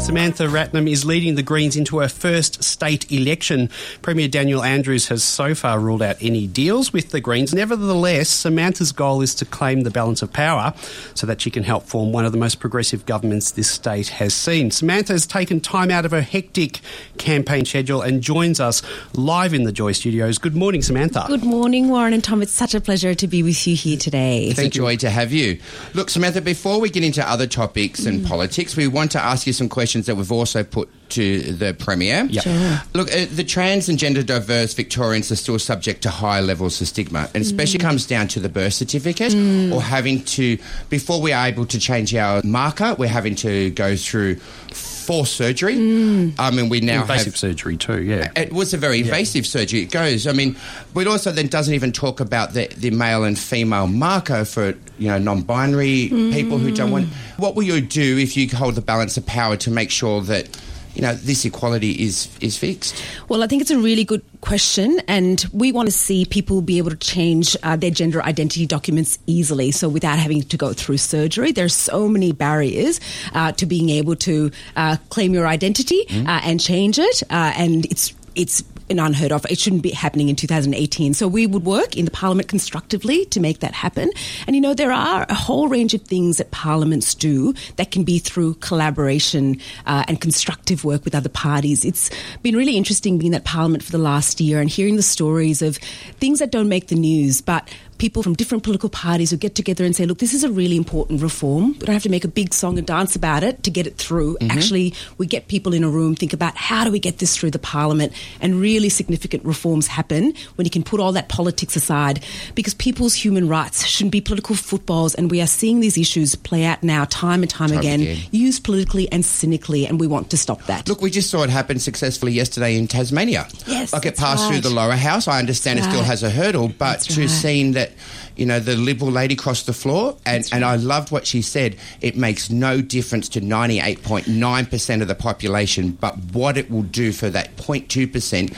Samantha Ratnam is leading the Greens into her first state election. Premier Daniel Andrews has so far ruled out any deals with the Greens. Nevertheless, Samantha's goal is to claim the balance of power so that she can help form one of the most progressive governments this state has seen. Samantha has taken time out of her hectic campaign schedule and joins us live in the Joy Studios. Good morning, Samantha. Good morning, Warren and Tom. It's such a pleasure to be with you here today. It's a joy to have you. Look, Samantha, before we get into other topics and mm. politics, we want to ask you some questions that we've also put to the Premier. Yep. Sure. Look, uh, the trans and gender diverse Victorians are still subject to high levels of stigma, and especially mm. comes down to the birth certificate mm. or having to, before we are able to change our marker, we're having to go through forced surgery. Mm. I mean, we now Invasive have surgery too, yeah. it was a very invasive surgery. It goes. I mean, but also then doesn't even talk about the, the male and female marker for you know non-binary people who don't want. What will you do if you hold the balance of power to make sure that you know this equality is is fixed? Well, I think it's a really good question, and we want to see people be able to change uh, their gender identity documents easily, so without having to go through surgery. There's so many barriers uh, to being able to uh, claim your identity uh, and change it, uh, and it's it's unheard of. It shouldn't be happening in 2018. So we would work in the Parliament constructively to make that happen. And you know, there are a whole range of things that parliaments do that can be through collaboration uh, and constructive work with other parties. It's been really interesting being at Parliament for the last year and hearing the stories of things that don't make the news, but people from different political parties who get together and say, look, this is a really important reform. We don't have to make a big song and dance about it to get it through. Mm-hmm. Actually, we get people in a room, think about how do we get this through the parliament, and really significant reforms happen when you can put all that politics aside because people's human rights shouldn't be political footballs. And we are seeing these issues play out now time and time, Time again, again. used politically and cynically, and we want to stop that. Look, we just saw it happen successfully yesterday in Tasmania. Yes, like it passed through the lower house. I understand That's it still right. has a hurdle, but That's to right. seeing that, you know, the Liberal lady crossed the floor, and, and I loved what she said. It makes no difference to ninety eight point nine percent of the population, but what it will do for that 02 percent.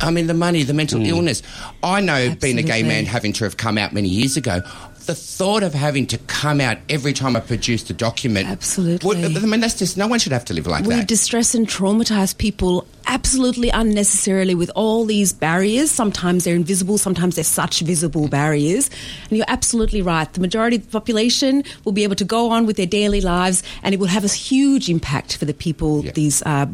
I mean, the money, the mental hmm. illness. I know, being a gay man, having to have come out many years ago. The thought of having to come out every time I produced a document. Absolutely. Would- I mean, that's just no one should have to live like we that. We distress and traumatize people absolutely unnecessarily with all these barriers. Sometimes they're invisible, sometimes they're such visible barriers. And you're absolutely right. The majority of the population will be able to go on with their daily lives, and it will have a huge impact for the people Yeah. these uh,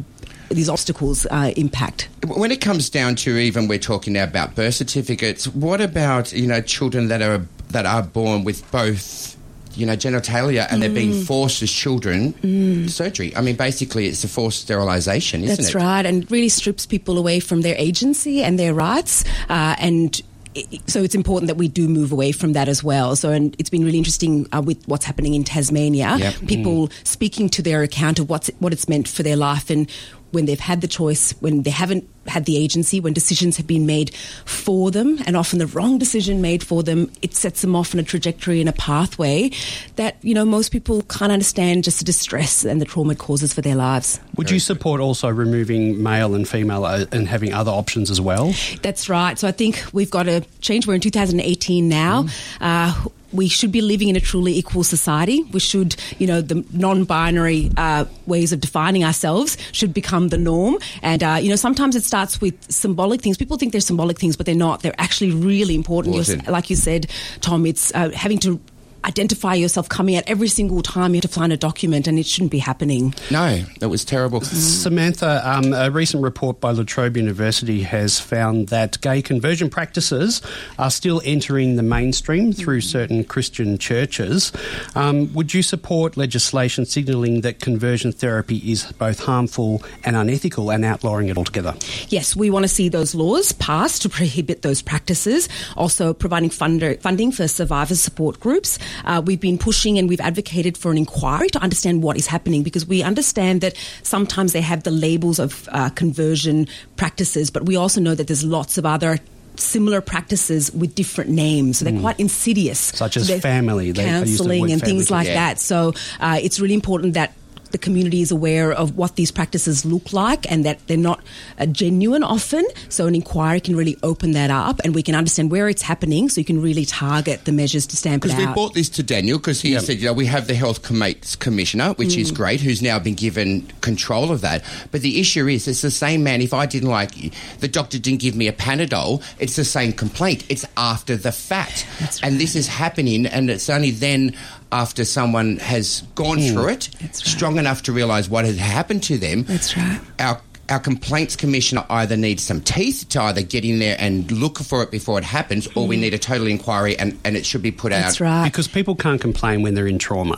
these obstacles uh, impact. When it comes down to even we're talking now about birth certificates, what about you know children that are that are born with both you know genitalia and they're Mm. being forced as children surgery? I mean, basically, it's a forced sterilisation, isn't That's it? That's right, and really strips people away from their agency and their rights, uh, and. So it's important that we do move away from that as well. So, and it's been really interesting uh, with what's happening in Tasmania. Yep. People speaking to their account of what's what it's meant for their life, and when they've had the choice, when they haven't had the agency, when decisions have been made for them, and often the wrong decision made for them, it sets them off on a trajectory and a pathway that you know most people can't understand. Just the distress and the trauma it causes for their lives. Would you support also removing male and female uh, and having other options as well? That's right. So I think we've got to change. We're in 2018 now. Uh, we should be living in a truly equal society. We should, you know, the non-binary uh, ways of defining ourselves should become the norm. And uh, you know, sometimes it starts with symbolic things. People think they're symbolic things, but they're not. They're actually really important. Like you said, Tom, it's uh, having to identify yourself coming out every single time you have to find a document, and it shouldn't be happening. No, that was terrible. Samantha, um, a recent report by La Trobe University has found that gay conversion practices are still entering the mainstream through certain Christian churches. Um, would you support legislation signalling that conversion therapy is both harmful and unethical and outlawing it altogether? Yes, we want to see those laws passed to prohibit those practices. Also, providing funder, funding for survivor support groups. Uh, we've been pushing and we've advocated for an inquiry to understand what is happening because we understand that sometimes they have the labels of uh, conversion practices, but we also know that there's lots of other similar practices with different names. So they're quite insidious. Such as They're family. They- they use the counseling and family things like Yeah. that. So uh, it's really important that the community is aware of what these practices look like and that they're not uh, genuine often. So an inquiry can really open that up and we can understand where it's happening so you can really target the measures to stamp it out. Because we brought this to Daniel because he said, you know, we have the health complaints commissioner, which Mm. is great, who's now been given control of that. But the issue is, it's the same man. If I didn't like, the doctor didn't give me a Panadol, it's the same complaint. It's after the fact, and this is happening, and it's only then. After someone has gone through it, right. strong enough to realise what has happened to them, That's right. our our complaints commissioner either needs some teeth to either get in there and look for it before it happens, or we need a total inquiry and, and it should be put Mm. That's out. right. Because people can't complain when they're in trauma.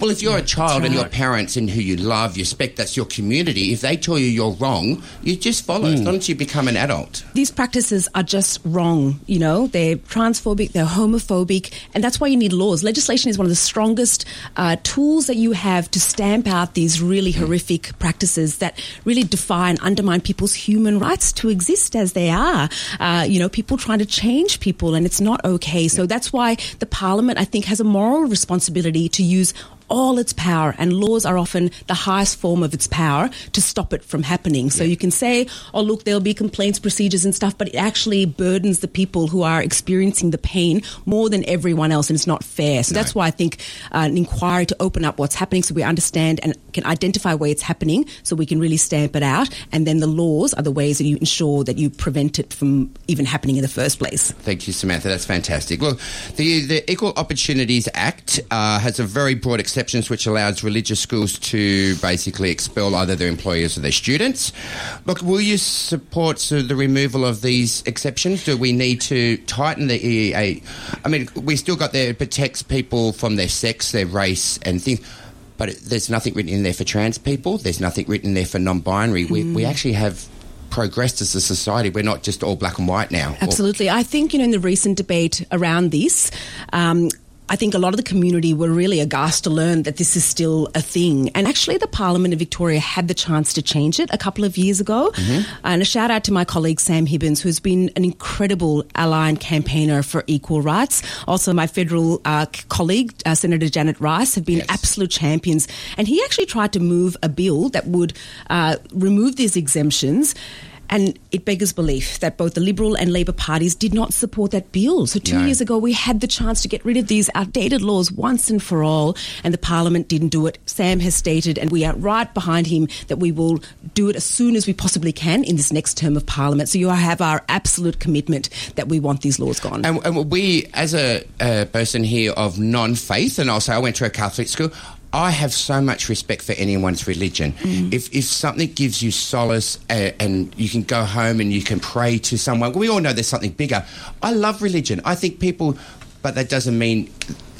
Well, if you're a child and your parents and who you love, you respect, that's your community. If they tell you you're wrong, you just follow as long as you become an adult. these practices are just wrong. You know, they're transphobic, they're homophobic, and that's why you need laws. Legislation is one of the strongest uh, tools that you have to stamp out these really horrific practices that really defy and undermine people's human rights to exist as they are. Uh, you know, people trying to change people, and it's not okay. So that's why the Parliament, I think, has a moral responsibility to use all its power, and laws are often the highest form of its power to stop it from happening. So you can say, oh, look, there'll be complaints, procedures, and stuff, but it actually burdens the people who are experiencing the pain more than everyone else, and it's not fair. So that's why I think uh, an inquiry to open up what's happening so we understand and can identify where it's happening so we can really stamp it out. And then the laws are the ways that you ensure that you prevent it from even happening in the first place. Thank you, Samantha. That's fantastic. Look, the, the Equal Opportunities Act uh, has a very broad exceptions which allows religious schools to basically expel either their employers or their students. Look, will you support so the removal of these exceptions? Do we need to tighten the EEA? I mean, we still got there, it protects people from their sex, their race, and things. But there's nothing written in there for trans people. There's nothing written there for non-binary. We, we actually have progressed as a society. We're not just all black and white now. Or- Absolutely. I think, you know, in the recent debate around this, um, I think a lot of the community were really aghast to learn that this is still a thing. And actually, the Parliament of Victoria had the chance to change it a couple of years ago. And a shout out to my colleague Sam Hibbins, who's been an incredible ally and campaigner for equal rights. Also, my federal uh, colleague, uh, Senator Janet Rice, have been Yes. absolute champions. And he actually tried to move a bill that would uh, remove these exemptions. And it beggars belief that both the Liberal and Labor parties did not support that bill. So two No. years ago, we had the chance to get rid of these outdated laws once and for all, and the Parliament didn't do it. Sam has stated, and we are right behind him, that we will do it as soon as we possibly can in this next term of Parliament. So you have our absolute commitment that we want these laws gone. And, and we, as a, a person here of non-faith, and I'll say I went to a Catholic school. I have so much respect for anyone's religion. If if something gives you solace uh, and you can go home and you can pray to someone, we all know there's something bigger. I love religion. I think people, but that doesn't mean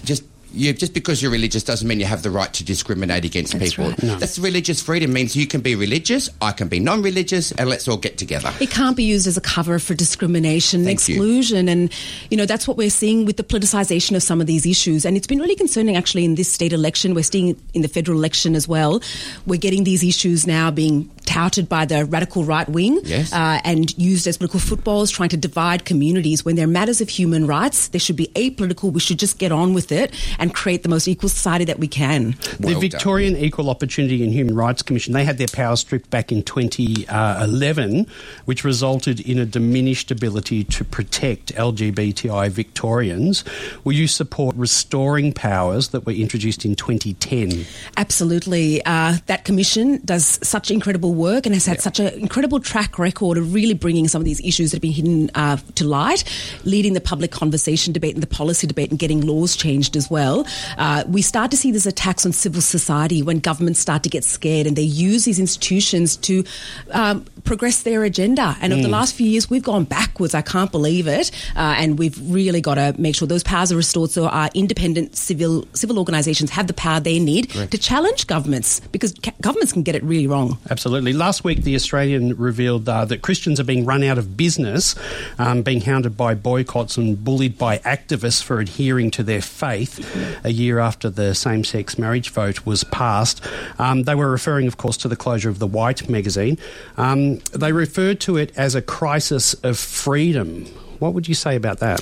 just. You, just because you're religious doesn't mean you have the right to discriminate against That's people. right. No. That's religious freedom means you can be religious, I can be non-religious, and let's all get together. It can't be used as a cover for discrimination, Thank you. exclusion, and you know that's what we're seeing with the politicization of some of these issues. And it's been really concerning, actually, in this state election. We're seeing in the federal election as well. We're getting these issues now being touted by the radical right wing Yes. uh, and used as political footballs, trying to divide communities. When they're matters of human rights, they should be apolitical. We should just get on with it and create the most equal society that we can. Well the done. Victorian Equal Opportunity and Human Rights Commission, they had their powers stripped back in 2011, which resulted in a diminished ability to protect LGBTI Victorians. Will you support restoring powers that were introduced in 2010? Absolutely. Uh, that commission does such incredible work and has had such an incredible track record of really bringing some of these issues that have been hidden uh, to light, leading the public conversation debate and the policy debate and getting laws changed as well. Uh, we start to see these attacks on civil society when governments start to get scared and they use these institutions to um, progress their agenda. And over the last few years, we've gone backwards. I can't believe it. Uh, and we've really got to make sure those powers are restored so our independent civil civil organisations have the power they need to challenge governments because ca- governments can get it really wrong. Absolutely. Last week, The Australian revealed uh, that Christians are being run out of business, um, being hounded by boycotts and bullied by activists for adhering to their faith a year after the same sex marriage vote was passed. Um, they were referring, of course, to the closure of The White magazine. Um, they referred to it as a crisis of freedom. What would you say about that?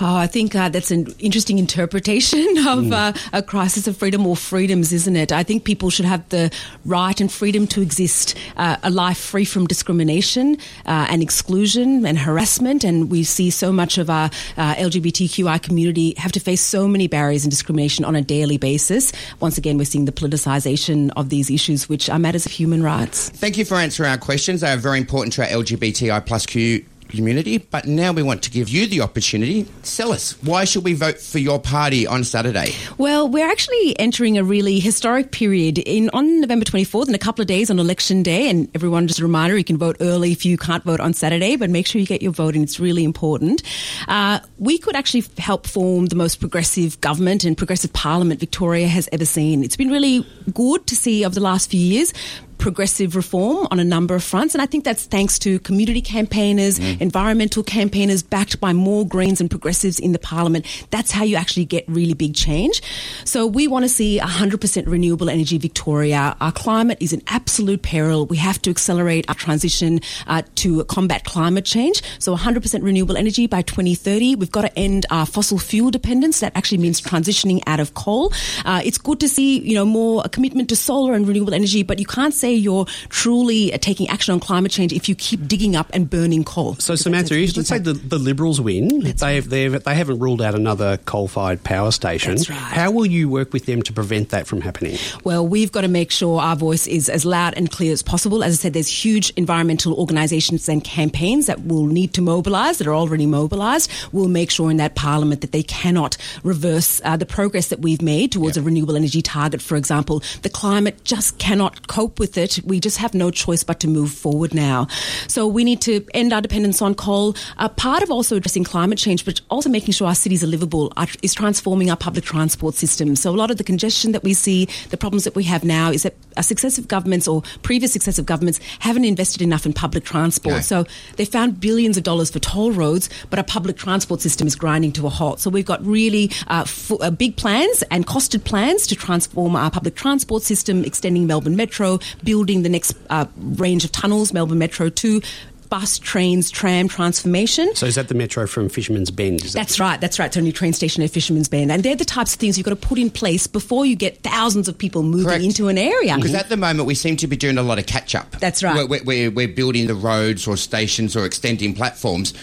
Oh, I think uh, that's an interesting interpretation of mm. uh, a crisis of freedom or freedoms, isn't it? I think people should have the right and freedom to exist uh, a life free from discrimination uh, and exclusion and harassment. And we see so much of our uh, LGBTQI community have to face so many barriers and discrimination on a daily basis. Once again, we're seeing the politicization of these issues, which are matters of human rights. Thank you for answering our questions. They are very important to our LGBTI plus Q community. But now we want to give you the opportunity. Sell us. Why should we vote for your party on Saturday? Well, we're actually entering a really historic period in on November 24th in a couple of days on election day. And everyone, just a reminder, you can vote early if you can't vote on Saturday, but make sure you get your vote in. It's really important. Uh, we could actually help form the most progressive government and progressive parliament Victoria has ever seen. It's been really good to see over the last few years progressive reform on a number of fronts. And I think that's thanks to community campaigners, mm. environmental campaigners backed by more Greens and progressives in the parliament. That's how you actually get really big change. So we want to see 100% renewable energy Victoria. Our climate is in absolute peril. We have to accelerate our transition uh, to combat climate change. So 100% renewable energy by 2030. We've got to end our fossil fuel dependence. That actually means transitioning out of coal. Uh, it's good to see, you know, more a commitment to solar and renewable energy, but you can't say say you're truly taking action on climate change if you keep digging up and burning coal. So, Samantha, let's say the, the Liberals win. That's they've, they've, they haven't ruled out another coal fired power station. That's right. How will you work with them to prevent that from happening? Well, we've got to make sure our voice is as loud and clear as possible. As I said, there's huge environmental organisations and campaigns that will need to mobilise, that are already mobilised. We'll make sure in that parliament that they cannot reverse uh, the progress that we've made towards yep. a renewable energy target, for example. The climate just cannot cope with it. We just have no choice but to move forward now. So we need to end our dependence on coal. Uh, part of also addressing climate change, but also making sure our cities are livable, are, is transforming our public transport system. So a lot of the congestion that we see, the problems that we have now, is that our successive governments or previous successive governments haven't invested enough in public transport. Okay. So they found billions of dollars for toll roads, but our public transport system is grinding to a halt. So we've got really uh, f- uh, big plans and costed plans to transform our public transport system, extending Melbourne Metro, building the next uh, range of tunnels, Melbourne Metro 2, bus, trains, tram transformation. So is that the metro from Fisherman's Bend? that's that- right. That's right. It's only train station at Fisherman's Bend, and they're the types of things you've got to put in place before you get thousands of people moving Correct. into an area. Because at the moment we seem to be doing a lot of catch up. That's right. We're, we're, we're building the roads or stations or extending platforms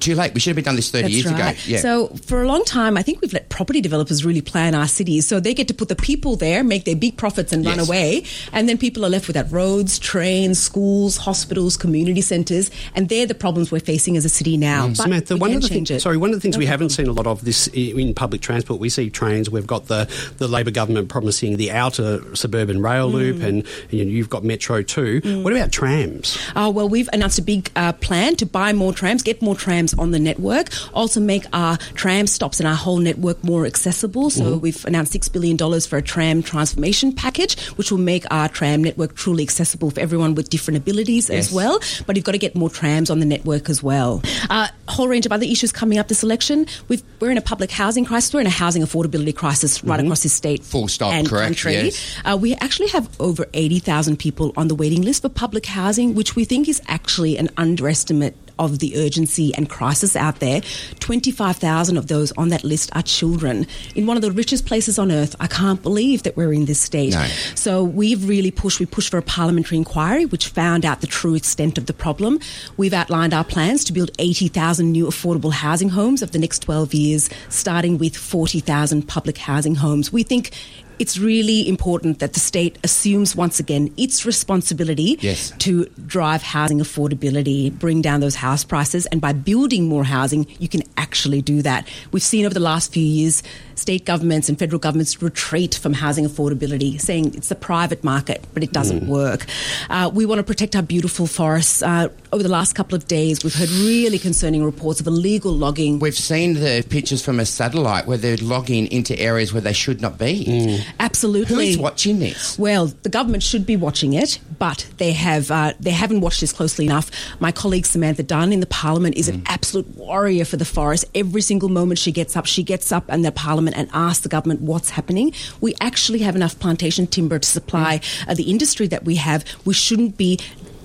too late. We should have been done this 30 That's years right. ago. Yeah. So for a long time, I think we've let property developers really plan our cities. So they get to put the people there, make their big profits and yes. run away. And then people are left without roads, trains, schools, hospitals, community centres. And they're the problems we're facing as a city now. Mm. Samantha, one of the things, sorry, one of the things no we haven't seen a lot of this in public transport, we see trains. We've got the, the Labor government promising the outer suburban rail mm. loop and, you know, you've got Metro 2. Mm. What about trams? Oh, well, we've announced a big uh, plan to buy more trams, get more trams on the network also make our tram stops and our whole network more accessible. So mm-hmm. we've announced $6 billion for a tram transformation package, which will make our tram network truly accessible for everyone with different abilities yes. as well. But you've got to get more trams on the network as well. Uh, a whole range of other issues coming up this election. we are in a public housing crisis. We're in a housing affordability crisis right mm-hmm. across this state. Full stop, and correct. Country. Yes. Uh, we actually have over 80,000 people on the waiting list for public housing, which we think is actually an underestimate of the urgency and crisis out there. 25,000 of those on that list are children in one of the richest places on earth. I can't believe that we're in this state. No. So we've really pushed, we pushed for a parliamentary inquiry which found out the true extent of the problem. We've outlined our plans to build 80,000 new affordable housing homes over the next 12 years, starting with 40,000 public housing homes. We think it's really important that the state assumes once again its responsibility yes. to drive housing affordability, bring down those house prices, and by building more housing, you can actually do that. We've seen over the last few years state governments and federal governments retreat from housing affordability, saying it's the private market, but it doesn't mm. work. Uh, we want to protect our beautiful forests. Uh, over the last couple of days, we've heard really concerning reports of illegal logging. We've seen the pictures from a satellite where they're logging into areas where they should not be. Mm. Absolutely. Who's watching this? Well, the government should be watching it, but they have uh, they haven't watched this closely enough. My colleague Samantha Dunn in the Parliament is mm. an absolute warrior for the forest. Every single moment she gets up, she gets up in the Parliament and asks the government what's happening. We actually have enough plantation timber to supply mm. uh, the industry that we have. We shouldn't be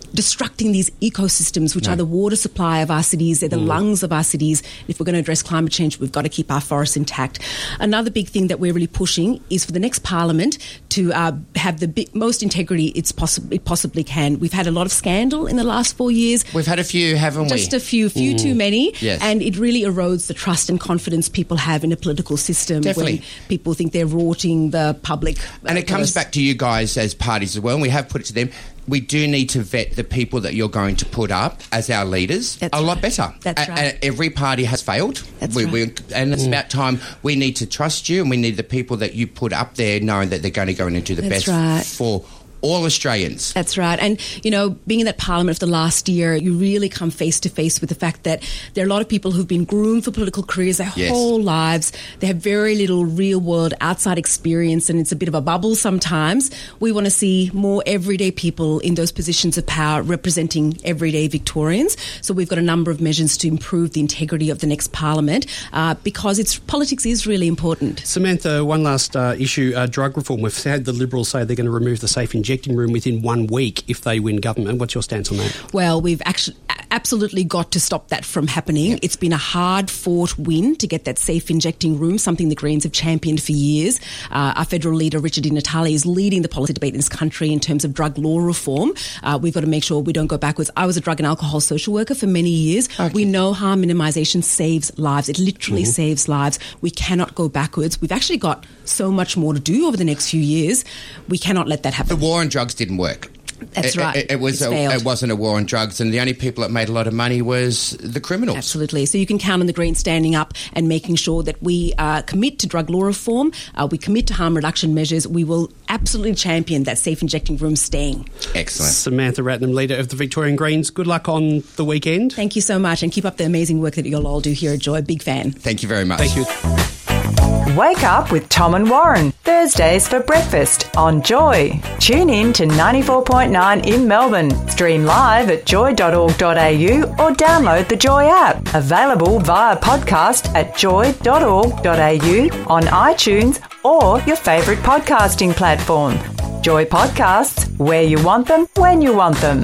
destructing these ecosystems, which no. are the water supply of our cities. They're the mm. lungs of our cities. If we're going to address climate change, we've got to keep our forests intact. Another big thing that we're really pushing is for the next parliament to uh, have the big, most integrity it's possi- it possibly can. We've had a lot of scandal in the last four years. We've had a few, haven't Just we? Just a few, few mm. too many. Yes. And it really erodes the trust and confidence people have in a political system Definitely. when people think they're rorting the public. And it comes back to you guys as parties as well, and we have put it to them we do need to vet the people that you're going to put up as our leaders That's a right. lot better. That's a- right. every party has failed. That's we, right. we, and it's mm. about time we need to trust you and we need the people that you put up there knowing that they're going to go in and do the That's best right. for all Australians. That's right. And, you know, being in that parliament for the last year, you really come face to face with the fact that there are a lot of people who've been groomed for political careers their yes. whole lives. They have very little real world outside experience and it's a bit of a bubble sometimes. We want to see more everyday people in those positions of power representing everyday Victorians. So we've got a number of measures to improve the integrity of the next parliament uh, because it's politics is really important. Samantha, one last uh, issue, uh, drug reform. We've had the Liberals say they're going to remove the safe injection injecting room within one week if they win government. What's your stance on that? Well, we've actually absolutely got to stop that from happening. Yep. It's been a hard fought win to get that safe injecting room, something the Greens have championed for years. Uh, our federal leader, Richard Di Natale, is leading the policy debate in this country in terms of drug law reform. Uh, we've got to make sure we don't go backwards. I was a drug and alcohol social worker for many years. Okay. We know harm minimisation saves lives. It literally mm-hmm. saves lives. We cannot go backwards. We've actually got so much more to do over the next few years. We cannot let that happen. The war on drugs didn't work. That's it, right. It, it was. A, it wasn't a war on drugs, and the only people that made a lot of money was the criminals. Absolutely. So you can count on the Greens standing up and making sure that we uh, commit to drug law reform. Uh, we commit to harm reduction measures. We will absolutely champion that safe injecting room staying. Excellent. Samantha Ratnam, leader of the Victorian Greens. Good luck on the weekend. Thank you so much, and keep up the amazing work that you'll all do here at Joy. Big fan. Thank you very much. Thank you. Wake up with Tom and Warren, Thursdays for breakfast on Joy. Tune in to 94.9 in Melbourne. Stream live at joy.org.au or download the Joy app. Available via podcast at joy.org.au on iTunes or your favourite podcasting platform. Joy Podcasts, where you want them, when you want them.